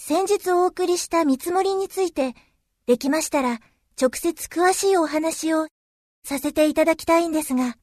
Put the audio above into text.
先日お送りした見積もりについて、できましたら直接詳しいお話をさせていただきたいんですが。